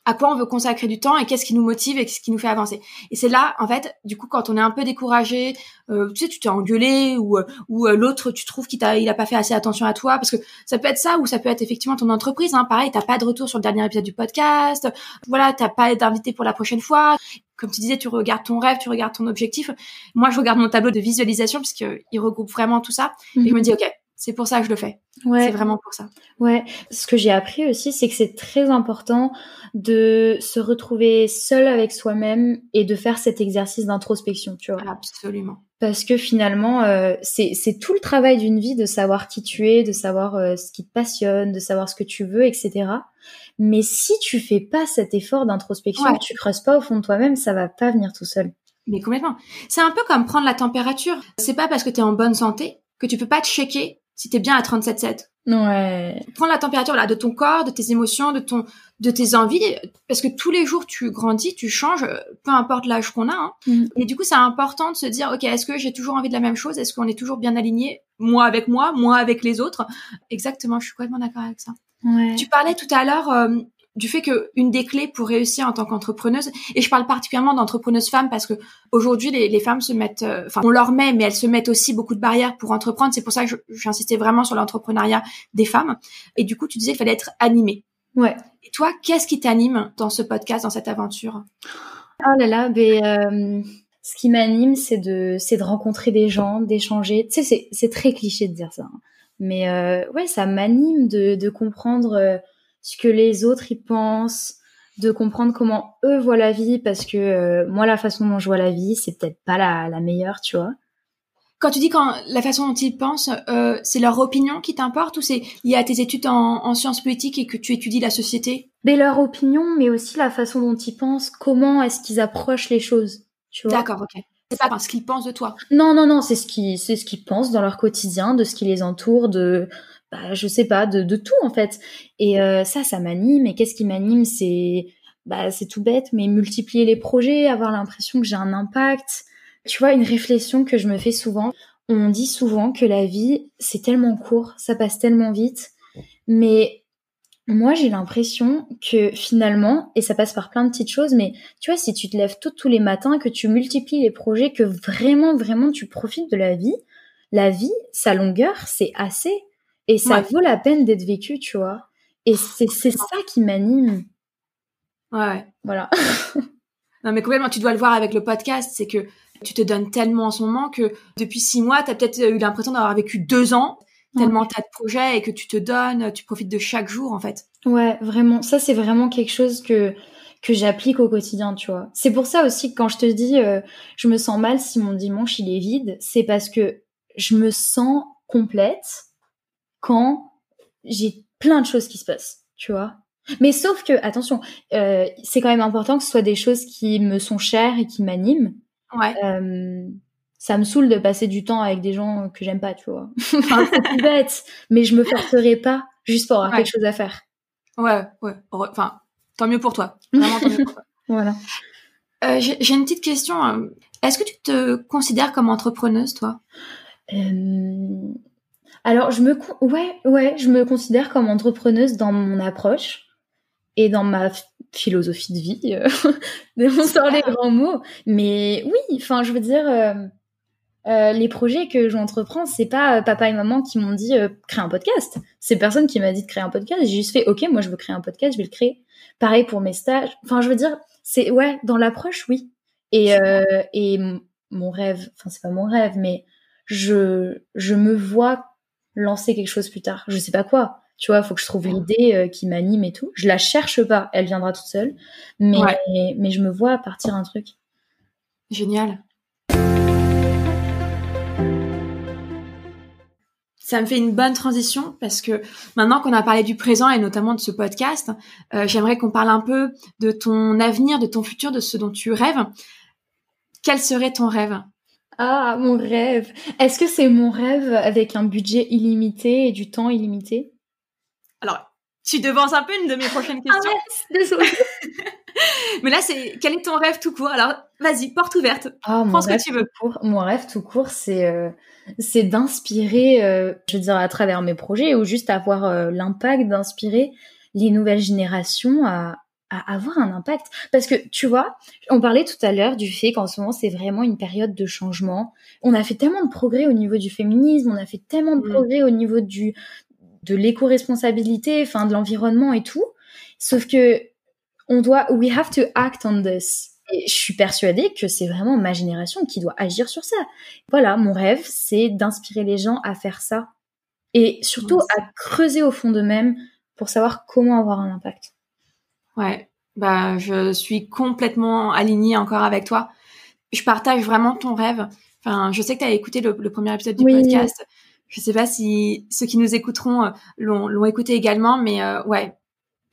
À quoi on veut consacrer du temps et qu'est-ce qui nous motive et ce qui nous fait avancer. Et c'est là, en fait, du coup, quand on est un peu découragé, euh, tu sais, tu t'es engueulé ou euh, ou euh, l'autre, tu trouves qu'il t'a, il a pas fait assez attention à toi, parce que ça peut être ça ou ça peut être effectivement ton entreprise. Hein, pareil, t'as pas de retour sur le dernier épisode du podcast. Voilà, t'as pas d'invité pour la prochaine fois. Comme tu disais, tu regardes ton rêve, tu regardes ton objectif. Moi, je regarde mon tableau de visualisation puisqu'il regroupe vraiment tout ça. Et je me mhm. dis, ok, c'est pour ça que je le fais. Ouais. C'est vraiment pour ça. Ouais. Ce que j'ai appris aussi, c'est que c'est très important de se retrouver seul avec soi-même et de faire cet exercice d'introspection, tu vois. Absolument. Parce que finalement, euh, c'est tout le travail d'une vie de savoir qui tu es, de savoir euh, ce qui te passionne, de savoir ce que tu veux, etc. Mais si tu fais pas cet effort d'introspection, tu creuses pas au fond de toi-même, ça va pas venir tout seul. Mais complètement. C'est un peu comme prendre la température. C'est pas parce que tu es en bonne santé que tu peux pas te checker si t'es bien à 37,7. Ouais. Prends la température là de ton corps, de tes émotions, de ton, de tes envies, parce que tous les jours tu grandis, tu changes, peu importe l'âge qu'on a. Hein. Mm. Et du coup, c'est important de se dire, ok, est-ce que j'ai toujours envie de la même chose? Est-ce qu'on est toujours bien aligné, moi avec moi, moi avec les autres? Exactement, je suis complètement d'accord avec ça. Ouais. Tu parlais tout à l'heure euh, du fait que une des clés pour réussir en tant qu'entrepreneuse, et je parle particulièrement d'entrepreneuses femmes parce que aujourd'hui les, les, femmes se mettent, euh, enfin on leur met, mais elles se mettent aussi beaucoup de barrières pour entreprendre. C'est pour ça que j'insistais vraiment sur l'entrepreneuriat des femmes. Et du coup, tu disais qu'il fallait être animé. Ouais. Et toi, qu'est-ce qui t'anime dans ce podcast, dans cette aventure? Oh là là, ben, euh, ce qui m'anime, c'est de, c'est de rencontrer des gens, d'échanger. Tu sais, c'est, très cliché de dire ça, hein. mais euh, ouais, ça m'anime de, de comprendre. Euh, ce que les autres y pensent, de comprendre comment eux voient la vie, parce que euh, moi, la façon dont je vois la vie, c'est peut-être pas la, la, meilleure, tu vois. Quand tu dis quand la façon dont ils pensent, euh, c'est leur opinion qui t'importe ou c'est lié à tes études en, en, sciences politiques et que tu étudies la société? Mais leur opinion, mais aussi la façon dont ils pensent, comment est-ce qu'ils approchent les choses, tu vois. D'accord, ok. C'est pas ce qu'ils pensent de toi. Non, non, non, c'est ce qui, c'est ce qu'ils pensent dans leur quotidien, de ce qui les entoure, de bah, je sais pas, de, de tout en fait. Et euh, ça, ça m'anime. Et qu'est-ce qui m'anime C'est bah, c'est tout bête, mais multiplier les projets, avoir l'impression que j'ai un impact. Tu vois, une réflexion que je me fais souvent. On dit souvent que la vie, c'est tellement court, ça passe tellement vite. Mais moi, j'ai l'impression que finalement, et ça passe par plein de petites choses, mais tu vois, si tu te lèves tous les matins, que tu multiplies les projets, que vraiment, vraiment tu profites de la vie, la vie, sa longueur, c'est assez. Et ça vaut la peine d'être vécu, tu vois. Et c'est ça qui m'anime. Ouais. Voilà. non, mais complètement, tu dois le voir avec le podcast, c'est que tu te donnes tellement en ce moment que depuis six mois, tu as peut-être eu l'impression d'avoir vécu deux ans, tellement tu as de projets et que tu te donnes, tu profites de chaque jour, en fait. Ouais, vraiment. Ça, c'est vraiment quelque chose que que j'applique au quotidien, tu vois. C'est pour ça aussi que quand je te dis euh, je me sens mal si mon dimanche il est vide, c'est parce que je me sens complète quand j'ai plein de choses qui se passent, tu vois. Mais sauf que, attention, euh, c'est quand même important que ce soit des choses qui me sont chères et qui m'animent. Ouais. Euh, ça me saoule de passer du temps avec des gens que j'aime pas, tu vois. enfin, c'est tout bête, mais je me forcerai pas juste pour avoir quelque chose à faire. Ouais, ouais. Enfin, tant mieux pour toi. Vraiment, tant mieux pour toi. voilà. Euh, j'ai une petite question. Est-ce que tu te considères comme entrepreneuse, toi? Euh, alors, je me, ouais, ouais, je me considère comme entrepreneuse dans mon approche et dans ma philosophie de vie. Euh, de sort les grands mots. Mais oui, enfin, je veux dire, euh, euh, les projets que j'entreprends, c'est pas papa et maman qui m'ont dit créer un podcast. C'est personne qui m'a dit de créer un podcast. J'ai juste fait, ok, moi je veux créer un podcast, je vais le créer. Pareil pour mes stages. Enfin, je veux dire, c'est ouais, dans l'approche, oui. Et et mon rêve, enfin c'est pas mon rêve, mais je je me vois lancer quelque chose plus tard. Je sais pas quoi. Tu vois, faut que je trouve l'idée euh, qui m'anime et tout. Je la cherche pas, elle viendra toute seule. Mais, mais je me vois partir un truc. Génial. Ça me fait une bonne transition parce que maintenant qu'on a parlé du présent et notamment de ce podcast, euh, j'aimerais qu'on parle un peu de ton avenir, de ton futur, de ce dont tu rêves. Quel serait ton rêve? Ah, mon rêve. Est-ce que c'est mon rêve avec un budget illimité et du temps illimité? Alors, tu devances un peu une de mes prochaines questions. Ah désolée. Mais là, c'est quel est ton rêve tout court? Alors, vas-y, porte ouverte. Oh, mon rêve tu veux. Court, mon rêve tout court, c'est euh, c'est d'inspirer, euh, je veux dire, à travers mes projets ou juste avoir euh, l'impact d'inspirer les nouvelles générations à, à avoir un impact. Parce que tu vois, on parlait tout à l'heure du fait qu'en ce moment c'est vraiment une période de changement. On a fait tellement de progrès au niveau du féminisme, on a fait tellement de mm. progrès au niveau du de l'éco-responsabilité, enfin de l'environnement et tout. Sauf que on doit, we have to act on this. Et je suis persuadée que c'est vraiment ma génération qui doit agir sur ça. Voilà, mon rêve, c'est d'inspirer les gens à faire ça. Et surtout à creuser au fond d'eux-mêmes pour savoir comment avoir un impact. Ouais, bah je suis complètement alignée encore avec toi. Je partage vraiment ton rêve. Enfin, je sais que tu as écouté le, premier épisode du podcast. Je sais pas si ceux qui nous écouteront euh, l'ont écouté également, mais euh, ouais,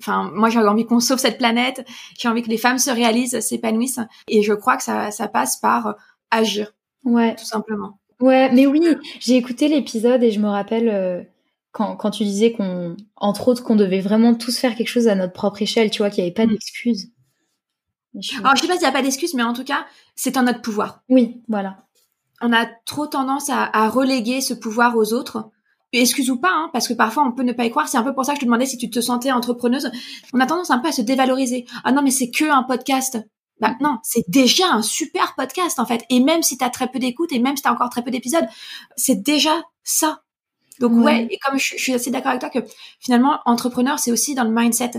Enfin, moi, j'ai envie qu'on sauve cette planète. J'ai envie que les femmes se réalisent, s'épanouissent. Et je crois que ça, ça passe par euh, agir. Ouais. Tout simplement. Ouais, mais oui, j'ai écouté l'épisode et je me rappelle euh, quand, quand tu disais qu'on, entre autres, qu'on devait vraiment tous faire quelque chose à notre propre échelle, tu vois, qu'il n'y avait pas mm. d'excuses. Alors, je sais pas s'il n'y a pas d'excuses, mais en tout cas, c'est en notre pouvoir. Oui, voilà. On a trop tendance à, à reléguer ce pouvoir aux autres excuse ou pas, hein, parce que parfois on peut ne pas y croire. C'est un peu pour ça que je te demandais si tu te sentais entrepreneuse. On a tendance un peu à se dévaloriser. Ah non, mais c'est que un podcast. Bah non, c'est déjà un super podcast en fait. Et même si tu as très peu d'écoute et même si tu as encore très peu d'épisodes, c'est déjà ça. Donc ouais, et comme je, suis assez d'accord avec toi que finalement entrepreneur c'est aussi dans le mindset.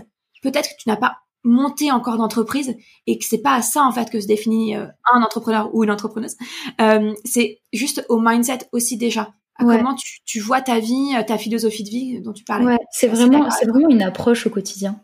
Peut-être que tu n'as pas monté encore d'entreprise et que c'est pas à ça en fait que se définit euh, un entrepreneur ou une entrepreneuse. Euh, c'est juste au mindset aussi déjà. Comment tu, tu, vois ta vie, euh, ta philosophie de vie dont tu parlais. Ouais, c'est vraiment, c'est vraiment une approche au quotidien.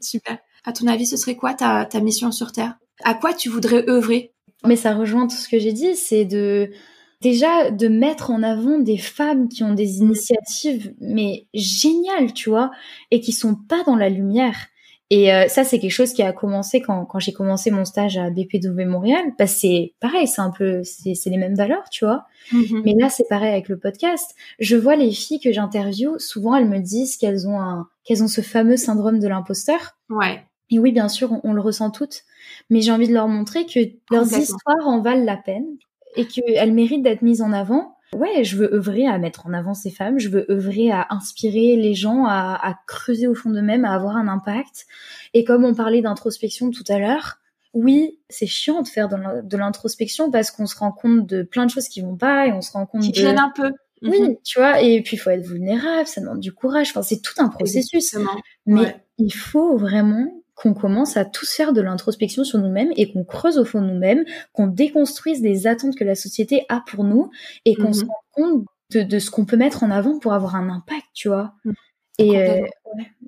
Super. À ton avis, ce serait quoi ta, ta mission sur Terre? À quoi tu voudrais œuvrer? Mais ça rejoint tout ce que j'ai dit, c'est de déjà de mettre en avant des femmes qui ont des mmh. initiatives mais géniales, tu vois, et qui sont pas dans la lumière. Et euh, ça, c'est quelque chose qui a commencé quand, quand j'ai commencé mon stage à BPW Montréal. Parce que c'est pareil, c'est un peu, c'est les mêmes valeurs, tu vois. Mm-hmm. Mais là, c'est pareil avec le podcast. Je vois les filles que j'interviewe, souvent elles me disent qu'elles ont un, qu'elles ont ce fameux syndrome de l'imposteur. Ouais. Et oui, bien sûr, on, le ressent toutes. Mais j'ai envie de leur montrer que leurs histoires en valent la peine et qu'elles méritent d'être mises en avant ouais, je veux œuvrer à mettre en avant ces femmes, je veux œuvrer à inspirer les gens, à, creuser au fond d'eux-mêmes, à avoir un impact. Et comme on parlait d'introspection tout à l'heure, oui, c'est chiant de faire de l'introspection parce qu'on se rend compte de plein de choses qui vont pas et on se rend compte qui de... un peu. Oui, mhm. tu vois, et puis il faut être vulnérable, ça demande du courage. Enfin, c'est tout un processus. Mais il faut vraiment qu'on commence à tous faire de l'introspection sur nous-mêmes et qu'on creuse au fond de nous-mêmes, qu'on déconstruise les attentes que la société a pour nous et qu'on se mhm. rende compte de, ce qu'on peut mettre en avant pour avoir un impact, tu vois. Mm. Et euh,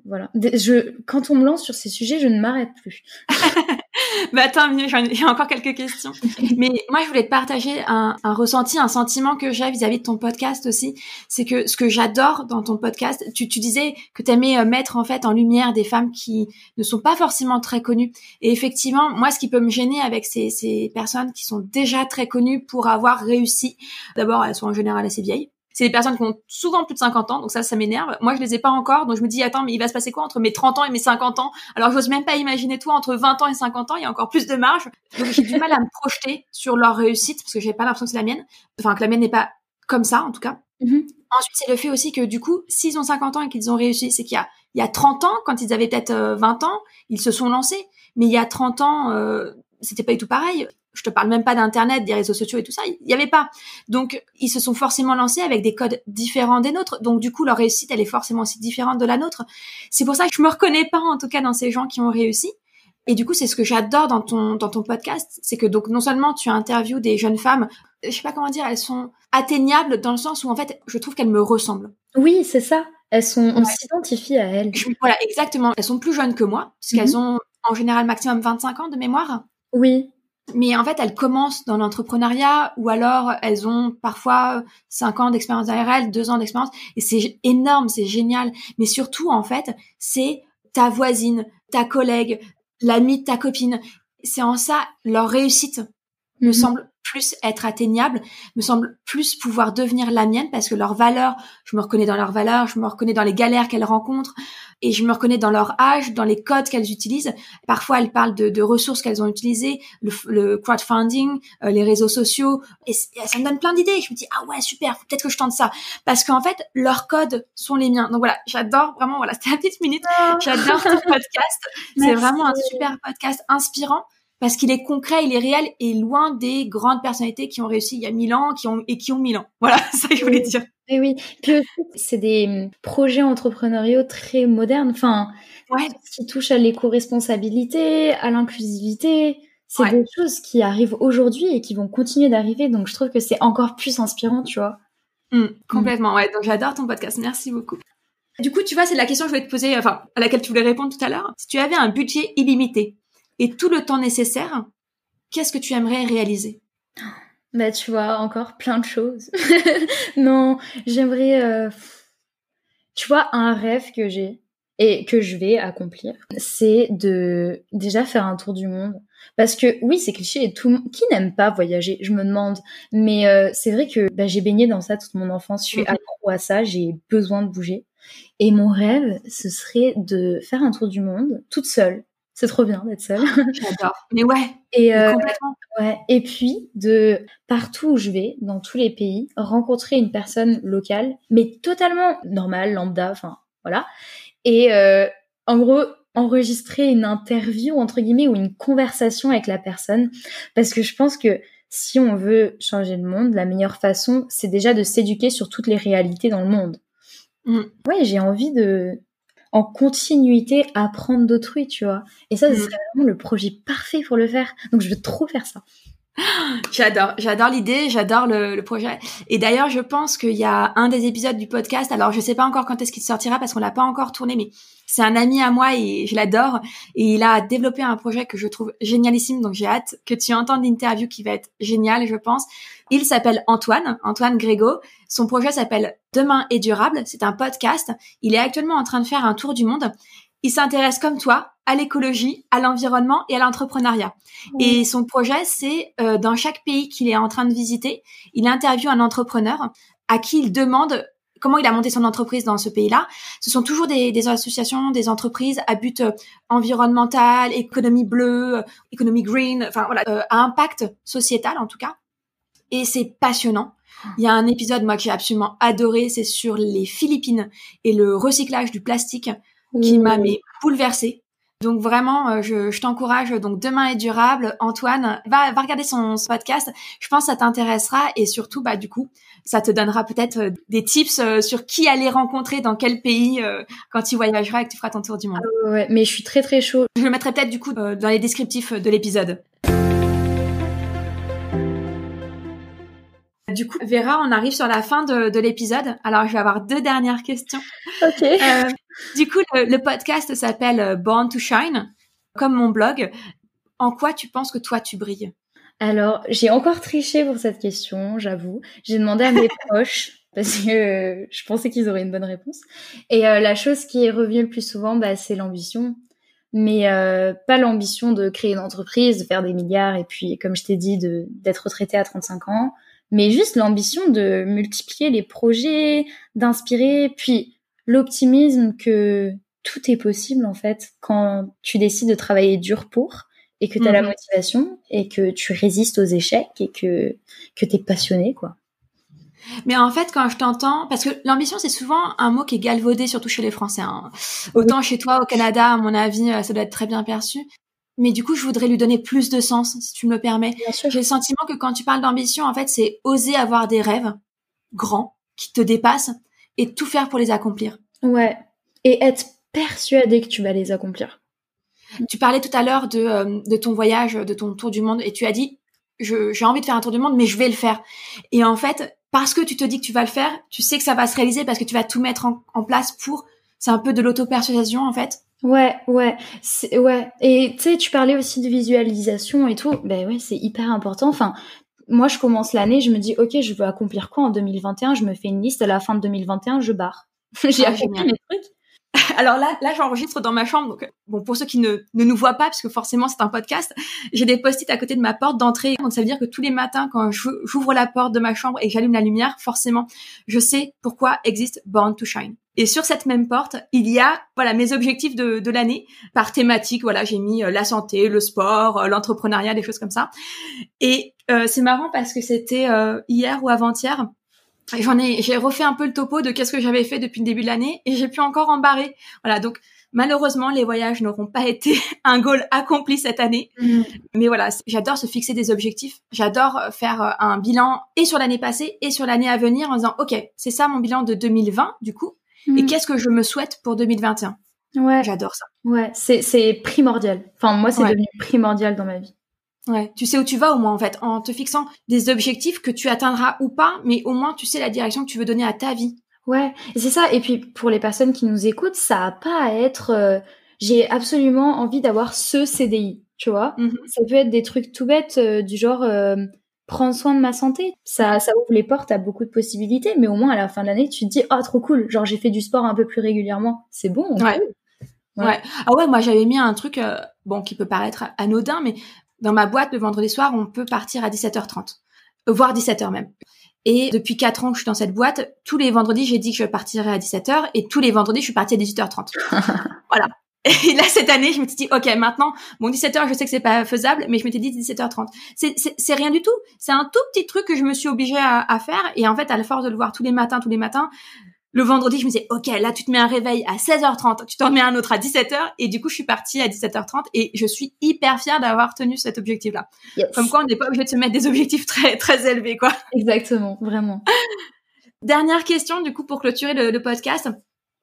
voilà. Je, quand on me lance sur ces sujets, je ne m'arrête plus. bah attends, j'ai encore quelques questions. Mais moi, je voulais te partager un, un ressenti, un sentiment que j'ai vis-à-vis de ton podcast aussi. C'est que ce que j'adore dans ton podcast, tu, tu disais que tu aimais euh, mettre en fait en lumière des femmes qui ne sont pas forcément très connues. Et effectivement, moi, ce qui peut me gêner avec ces, ces personnes qui sont déjà très connues pour avoir réussi, d'abord, elles sont en général assez vieilles c'est des personnes qui ont souvent plus de 50 ans, donc ça, ça m'énerve. Moi, je les ai pas encore, donc je me dis, attends, mais il va se passer quoi entre mes 30 ans et mes 50 ans? Alors, j'ose même pas imaginer toi entre 20 ans et 50 ans, il y a encore plus de marge. Donc, j'ai du mal à me projeter sur leur réussite, parce que j'ai pas l'impression que c'est la mienne. Enfin, que la mienne n'est pas comme ça, en tout cas. Mm-hmm. Ensuite, c'est le fait aussi que du coup, s'ils ont 50 ans et qu'ils ont réussi, c'est qu'il y a, il y a 30 ans, quand ils avaient peut-être 20 euh, ans, ils se sont lancés. Mais il y a 30 ans, euh, c'était pas du tout pareil je te parle même pas d'internet, des réseaux sociaux et tout ça, il y avait pas. Donc ils se sont forcément lancés avec des codes différents des nôtres. Donc du coup leur réussite elle est forcément aussi différente de la nôtre. C'est pour ça que je me reconnais pas en tout cas dans ces gens qui ont réussi. Et du coup, c'est ce que j'adore dans ton dans ton podcast, c'est que donc non seulement tu interviews des jeunes femmes, je sais pas comment dire, elles sont atteignables dans le sens où en fait, je trouve qu'elles me ressemblent. Oui, c'est ça. Elles sont, on s'identifie à elles. voilà, exactement. Elles sont plus jeunes que moi, puisqu'elles mhm. ont en général maximum 25 ans de mémoire. Oui mais en fait, elles commencent dans l'entrepreneuriat ou alors elles ont parfois cinq ans d'expérience elles, deux ans d'expérience et c'est énorme, c'est génial. Mais surtout, en fait, c'est ta voisine, ta collègue, l'amie de ta copine. C'est en ça leur réussite me mhm. semble plus être atteignable, me semble plus pouvoir devenir la mienne parce que leurs valeurs, je me reconnais dans leurs valeurs, je me reconnais dans les galères qu'elles rencontrent et je me reconnais dans leur âge, dans les codes qu'elles utilisent. Parfois, elles parlent de, de ressources qu'elles ont utilisées, le, le crowdfunding, euh, les réseaux sociaux et, ça me donne plein d'idées. Je me dis ah ouais super, peut-être que je tente ça parce qu'en fait leurs codes sont les miens. Donc voilà, j'adore vraiment voilà, c'était la petite minute. Oh. J'adore ce podcast. C'est vraiment un super podcast inspirant parce qu'il est concret, il est réel et loin des grandes personnalités qui ont réussi il y a mille ans qui ont, et qui ont mille ans. Voilà, ça que je voulais dire. Et oui, puis c'est des hum, projets entrepreneuriaux très modernes, enfin, ouais. qui touchent à l'éco-responsabilité, à l'inclusivité. C'est des choses qui arrivent aujourd'hui et qui vont continuer d'arriver, donc je trouve que c'est encore plus inspirant, tu vois. Mmh, complètement, ouais. Donc j'adore ton podcast, merci beaucoup. Du coup, tu vois, c'est la question que je voulais te poser, enfin, à laquelle tu voulais répondre tout à l'heure. Si tu avais un budget illimité, et tout le temps nécessaire, qu'est-ce que tu aimerais réaliser? Bah tu vois, encore plein de choses. non, j'aimerais, euh, tu vois, un rêve que j'ai et que je vais accomplir, c'est de déjà faire un tour du monde. Parce que oui, c'est cliché et tout qui n'aime pas voyager, je me demande. Mais euh, c'est vrai que bah, j'ai baigné dans ça toute mon enfance, je suis mhm. accro à ça, j'ai besoin de bouger. Et mon rêve, ce serait de faire un tour du monde toute seule, c'est trop bien d'être seule. J'adore. Mais ouais. Et euh, Ouais. Et puis de partout où je vais, dans tous les pays, rencontrer une personne locale, mais totalement normale, lambda, enfin voilà. Et euh, en gros, enregistrer une interview entre guillemets ou une conversation avec la personne, parce que je pense que si on veut changer le monde, la meilleure façon, c'est déjà de s'éduquer sur toutes les réalités dans le monde. Mm. Ouais, j'ai envie de en continuité apprendre d'autrui, tu vois. Et ça, ce mm. serait vraiment le projet parfait pour le faire. Donc, je veux trop faire ça. J'adore, j'adore l'idée, j'adore le, projet. Et d'ailleurs, je pense qu'il y a un des épisodes du podcast. Alors, je sais pas encore quand est-ce qu'il sortira parce qu'on l'a pas encore tourné, mais c'est un ami à moi et je l'adore. Et il a développé un projet que je trouve génialissime. Donc, j'ai hâte que tu entendes l'interview qui va être géniale, je pense. Il s'appelle Antoine, Antoine Grégo. Son projet s'appelle Demain est durable. C'est un podcast. Il est actuellement en train de faire un tour du monde. Il s'intéresse comme toi à l'écologie, à l'environnement et à l'entrepreneuriat. Et son projet, c'est euh, dans chaque pays qu'il est en train de visiter, il interviewe un entrepreneur à qui il demande comment il a monté son entreprise dans ce pays-là. Ce sont toujours des, associations, des entreprises à but euh, environnemental, économie bleue, euh, économie green, enfin voilà, à impact sociétal en tout cas. Et c'est passionnant. Il y a un épisode moi que j'ai absolument adoré, c'est sur les Philippines et le recyclage du plastique qui m'a mais bouleversée. Donc vraiment, euh, je, je t'encourage. Donc demain est durable. Antoine, va, va regarder son, podcast. Je pense que ça t'intéressera et surtout, bah du coup, ça te donnera peut-être euh, des tips euh, sur qui aller rencontrer dans quel pays quand tu voyageras et que tu feras ton tour du monde. Ah ouais, mais je suis très très chaud. Je le mettrai peut-être du coup dans les descriptifs de l'épisode. Du coup, Vera, on arrive sur la fin de, de l'épisode. Alors, je vais avoir deux dernières questions. Ok. Euh, du coup, le, podcast s'appelle euh, Born to Shine, comme mon blog. En quoi tu penses que toi, tu brilles? Alors, j'ai encore triché pour cette question, j'avoue. J'ai demandé à mes proches parce que euh, je pensais qu'ils auraient une bonne réponse. Et la chose qui est revenue le plus souvent, bah, c'est l'ambition mais euh, pas l'ambition de créer une entreprise, de faire des milliards et puis, comme je t'ai dit, d'être retraité à 35 ans, mais juste l'ambition de multiplier les projets, d'inspirer, puis l'optimisme que tout est possible en fait quand tu décides de travailler dur pour et que tu as la mhm. motivation et que tu résistes aux échecs et que que tu es passionné quoi. Mais en fait, quand je t'entends, parce que l'ambition, c'est souvent un mot qui est galvaudé, surtout chez les Français. Hein. Autant chez toi, au Canada, à mon avis, ça doit être très bien perçu mais du coup, je voudrais lui donner plus de sens, si tu me le permets. J'ai le sentiment que quand tu parles d'ambition, en fait, c'est oser avoir des rêves grands qui te dépassent et tout faire pour les accomplir. Ouais. Et être persuadé que tu vas les accomplir. Tu parlais tout à l'heure de, euh, de ton voyage, de ton tour du monde, et tu as dit, j'ai envie de faire un tour du monde, mais je vais le faire. Et en fait, parce que tu te dis que tu vas le faire, tu sais que ça va se réaliser parce que tu vas tout mettre en, en place pour. C'est un peu de l'auto-persuasion, en fait. Ouais, ouais, ouais. Et tu sais, tu parlais aussi de visualisation et tout. Ben ouais, c'est hyper important. Enfin, moi, je commence l'année, je me dis, ok, je veux accomplir quoi en 2021 Je me fais une liste à la fin de 2021, je barre. J'ai ah, accompli mes trucs. Alors là, là, j'enregistre dans ma chambre. Donc, bon, pour ceux qui ne, ne nous voient pas, parce que forcément c'est un podcast, j'ai des post-it à côté de ma porte d'entrée. Donc ça veut dire que tous les matins, quand j'ouvre la porte de ma chambre et j'allume la lumière, forcément, je sais pourquoi existe Born to Shine. Et sur cette même porte, il y a voilà mes objectifs de, de l'année par thématique. Voilà, j'ai mis euh, la santé, le sport, euh, l'entrepreneuriat, des choses comme ça. Et euh, c'est marrant parce que c'était hier ou avant-hier j'en ai, j'ai refait un peu le topo de qu'est-ce que j'avais fait depuis le début de l'année et j'ai pu encore embarrer. Voilà, donc malheureusement les voyages n'auront pas été un goal accompli cette année. Mm. Mais voilà, j'adore se fixer des objectifs. J'adore faire euh, un bilan et sur l'année passée et sur l'année à venir en disant ok, c'est ça mon bilan de 2020 du coup. Et mm. qu'est-ce que je me souhaite pour 2021 Ouais. J'adore ça. Ouais, c'est c'est primordial. Enfin moi c'est devenu primordial dans ma vie. Ouais, tu sais où tu vas au moins en fait, en te fixant des objectifs que tu atteindras ou pas, mais au moins tu sais la direction que tu veux donner à ta vie. Ouais, c'est ça. Et puis pour les personnes qui nous écoutent, ça a pas à être. Euh, j'ai absolument envie d'avoir ce CDI, tu vois. Mm-hmm. Ça peut être des trucs tout bêtes euh, du genre euh, prendre soin de ma santé. Ça, ça ouvre les portes à beaucoup de possibilités, mais au moins à la fin de l'année, tu te dis oh trop cool. Genre j'ai fait du sport un peu plus régulièrement. C'est bon. Ouais. ouais. Ah ouais, moi j'avais mis un truc bon qui peut paraître anodin, mais dans ma boîte, le vendredi soir, on peut partir à 17h30, euh, voire 17h même. Et depuis quatre ans que je suis dans cette boîte, tous les vendredis, j'ai dit que je partirais à 17h et tous les vendredis, je suis partie à 18h30. voilà. Et là, cette année, je me suis dit, OK, maintenant, bon, 17h, je sais que c'est pas faisable, mais je m'étais dit 17h30. C'est rien du tout. C'est un tout petit truc que je me suis obligée à, à, faire. Et en fait, à la force de le voir tous les matins, tous les matins, le vendredi, je me disais, OK, là, tu te mets un réveil à 16h30, tu t'en mets un autre à 17h. Et du coup, je suis partie à 17h30 et je suis hyper fière d'avoir tenu cet objectif-là. Comme quoi, on n'est pas obligé de se mettre des objectifs très, très élevés, quoi. Exactement, vraiment. Dernière question, du coup, pour clôturer le podcast.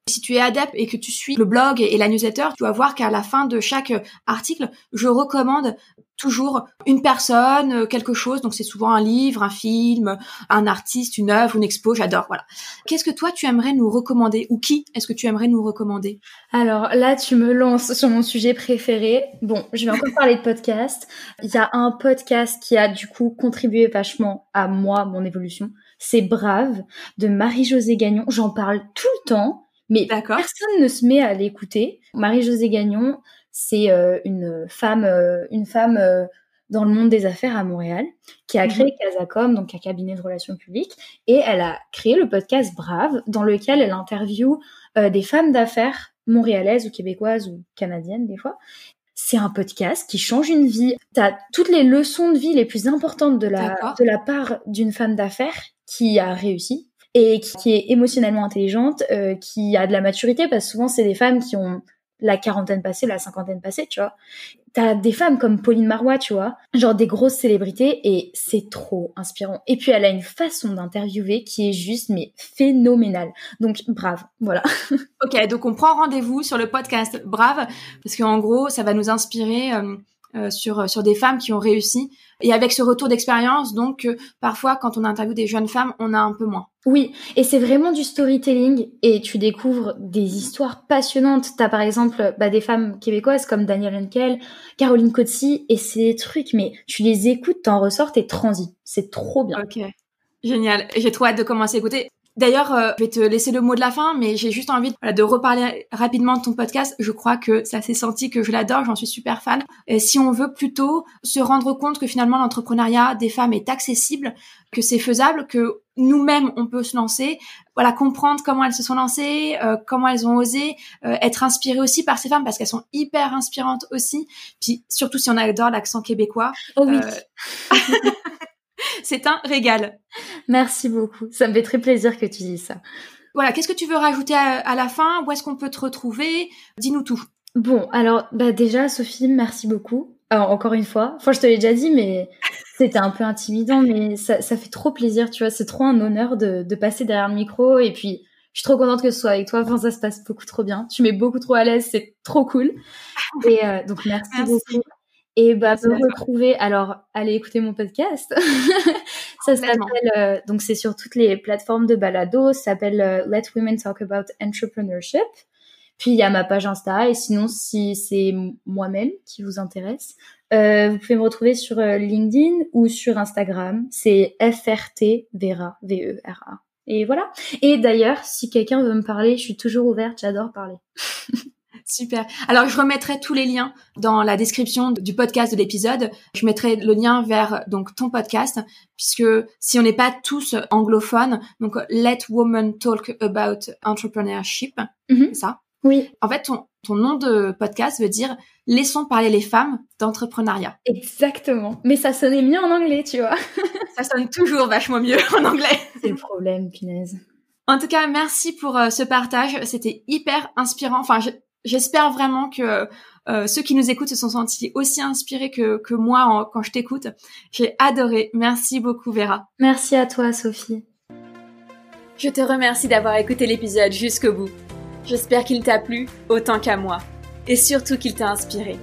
Si tu es adepte et que tu suis le blog et la newsletter, tu vas voir qu'à la fin de chaque article, je recommande toujours une personne, euh, quelque chose. Donc c'est souvent un livre, un film, un artiste, une œuvre, une expo. J'adore. Voilà. Qu'est-ce que toi tu aimerais nous recommander? Ou qui est-ce que tu aimerais nous recommander? Alors là, tu me lances sur mon sujet préféré. Bon, je vais encore parler de podcast. Il y a un podcast qui a du coup contribué vachement à moi, mon évolution. C'est Brave de Marie-Josée Gagnon. J'en parle tout le temps mais personne ne se met à l'écouter. Marie-Josée Gagnon, c'est euh, une femme, euh, une femme euh, dans le monde des affaires à Montréal, qui a mhm. créé Casacom, donc un cabinet de relations publiques, et elle a créé le podcast Brave, dans lequel elle interviewe des femmes d'affaires montréalaises ou québécoises ou canadiennes des fois. C'est un podcast qui change une vie. T'as toutes les leçons de vie les plus importantes de la, de la part d'une femme d'affaires qui a réussi, et qui, est émotionnellement intelligente, euh, qui a de la maturité, parce que souvent c'est des femmes qui ont la quarantaine passée, la cinquantaine passée, tu vois. T'as des femmes comme Pauline Marois, tu vois, genre des grosses célébrités, et c'est trop inspirant. Et puis elle a une façon d'interviewer qui est juste, mais phénoménale. Donc brave, voilà. ok, donc on prend rendez-vous sur le podcast Brave, parce qu'en gros, ça va nous inspirer. Euh, euh, sur sur des femmes qui ont réussi et avec ce retour d'expérience donc parfois quand on interviewe des jeunes femmes on a un peu moins oui, et c'est vraiment du storytelling et tu découvres des histoires passionnantes. T'as par exemple bah, des femmes québécoises comme Danielle Henkel, Caroline Cotzi et des trucs, mais tu les écoutes, t'en ressors, t'es transi. C'est trop bien. Ok, génial. J'ai trop hâte de commencer à écouter. D'ailleurs, euh, je vais te laisser le mot de la fin, mais j'ai juste envie de, reparler rapidement de ton podcast. Je crois que ça s'est senti que je l'adore, j'en suis super fan. Et si on veut plutôt se rendre compte que finalement l'entrepreneuriat des femmes est accessible, que c'est faisable, que nous-mêmes on peut se lancer, voilà, comprendre comment elles se sont lancées, euh, comment elles ont osé, euh, être inspirées aussi par ces femmes parce qu'elles sont hyper inspirantes aussi. Puis surtout si on adore l'accent québécois. Oh oui. C'est un régal. Merci beaucoup. Ça me fait très plaisir que tu dises ça. Voilà, qu'est-ce que tu veux rajouter à, la fin? Où est-ce qu'on peut te retrouver? Dis-nous tout. Bon, alors bah déjà, Sophie, merci beaucoup. Alors, encore une fois, enfin, je te l'ai déjà dit, mais c'était un peu intimidant, mais ça, fait trop plaisir, tu vois. C'est trop un honneur de, passer derrière le micro. Et puis, je suis trop contente que ce soit avec toi. Enfin, ça se passe beaucoup trop bien. Tu mets beaucoup trop à l'aise, c'est trop cool. Et euh, donc, merci, beaucoup. Et bah, pour retrouver, alors, allez écouter mon podcast. ça s'appelle, euh, donc c'est sur toutes les plateformes de balado, ça s'appelle euh, Let Women Talk About Entrepreneurship. Puis il y a ma page Insta, et sinon, si c'est moi-même qui vous intéresse, euh, vous pouvez me retrouver sur LinkedIn ou sur Instagram. C'est FRT Vera, V-E-R-A. et voilà. Et d'ailleurs, si quelqu'un veut me parler, je suis toujours ouverte, j'adore parler. Super. Alors, je remettrai tous les liens dans la description du podcast de l'épisode. Je mettrai le lien vers donc ton podcast, puisque si on n'est pas tous anglophones, donc Let Women Talk About Entrepreneurship, Mhm. ça? Oui, En fait, ton, ton nom de podcast veut dire Laissons parler les femmes d'entrepreneuriat. exactement. Mais ça sonnait mieux en anglais, tu vois. Ça sonne toujours vachement mieux en anglais. C'est le problème, punaise. En tout cas, merci pour euh, ce partage. C'était hyper inspirant. Enfin, j'espère vraiment que euh, ceux qui nous écoutent se sont sentis aussi inspirés que, que moi en- quand je t'écoute. J'ai adoré. Merci beaucoup, Vera. Merci à toi, Sophie. Je te remercie d'avoir écouté l'épisode jusqu'au bout. J'espère qu'il t'a plu autant qu'à moi. Et surtout qu'il t'a inspiré.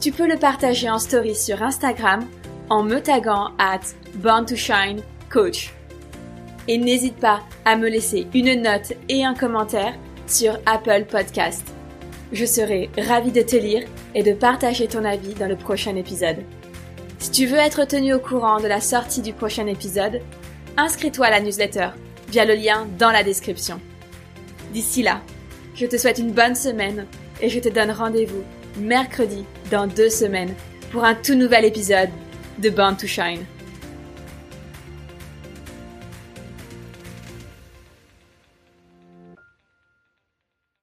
Tu peux le partager en story sur Instagram en me taguant at Born to Shine Coach. Et n'hésite pas à me laisser une note et un commentaire sur Apple Podcast. Je serai ravie de te lire et de partager ton avis dans le prochain épisode. Si tu veux être tenu au courant de la sortie du prochain épisode, inscris-toi à la newsletter via le lien dans la description. D'ici là, je te souhaite une bonne semaine et je te donne rendez-vous mercredi dans deux semaines pour un tout nouvel épisode de Born to Shine.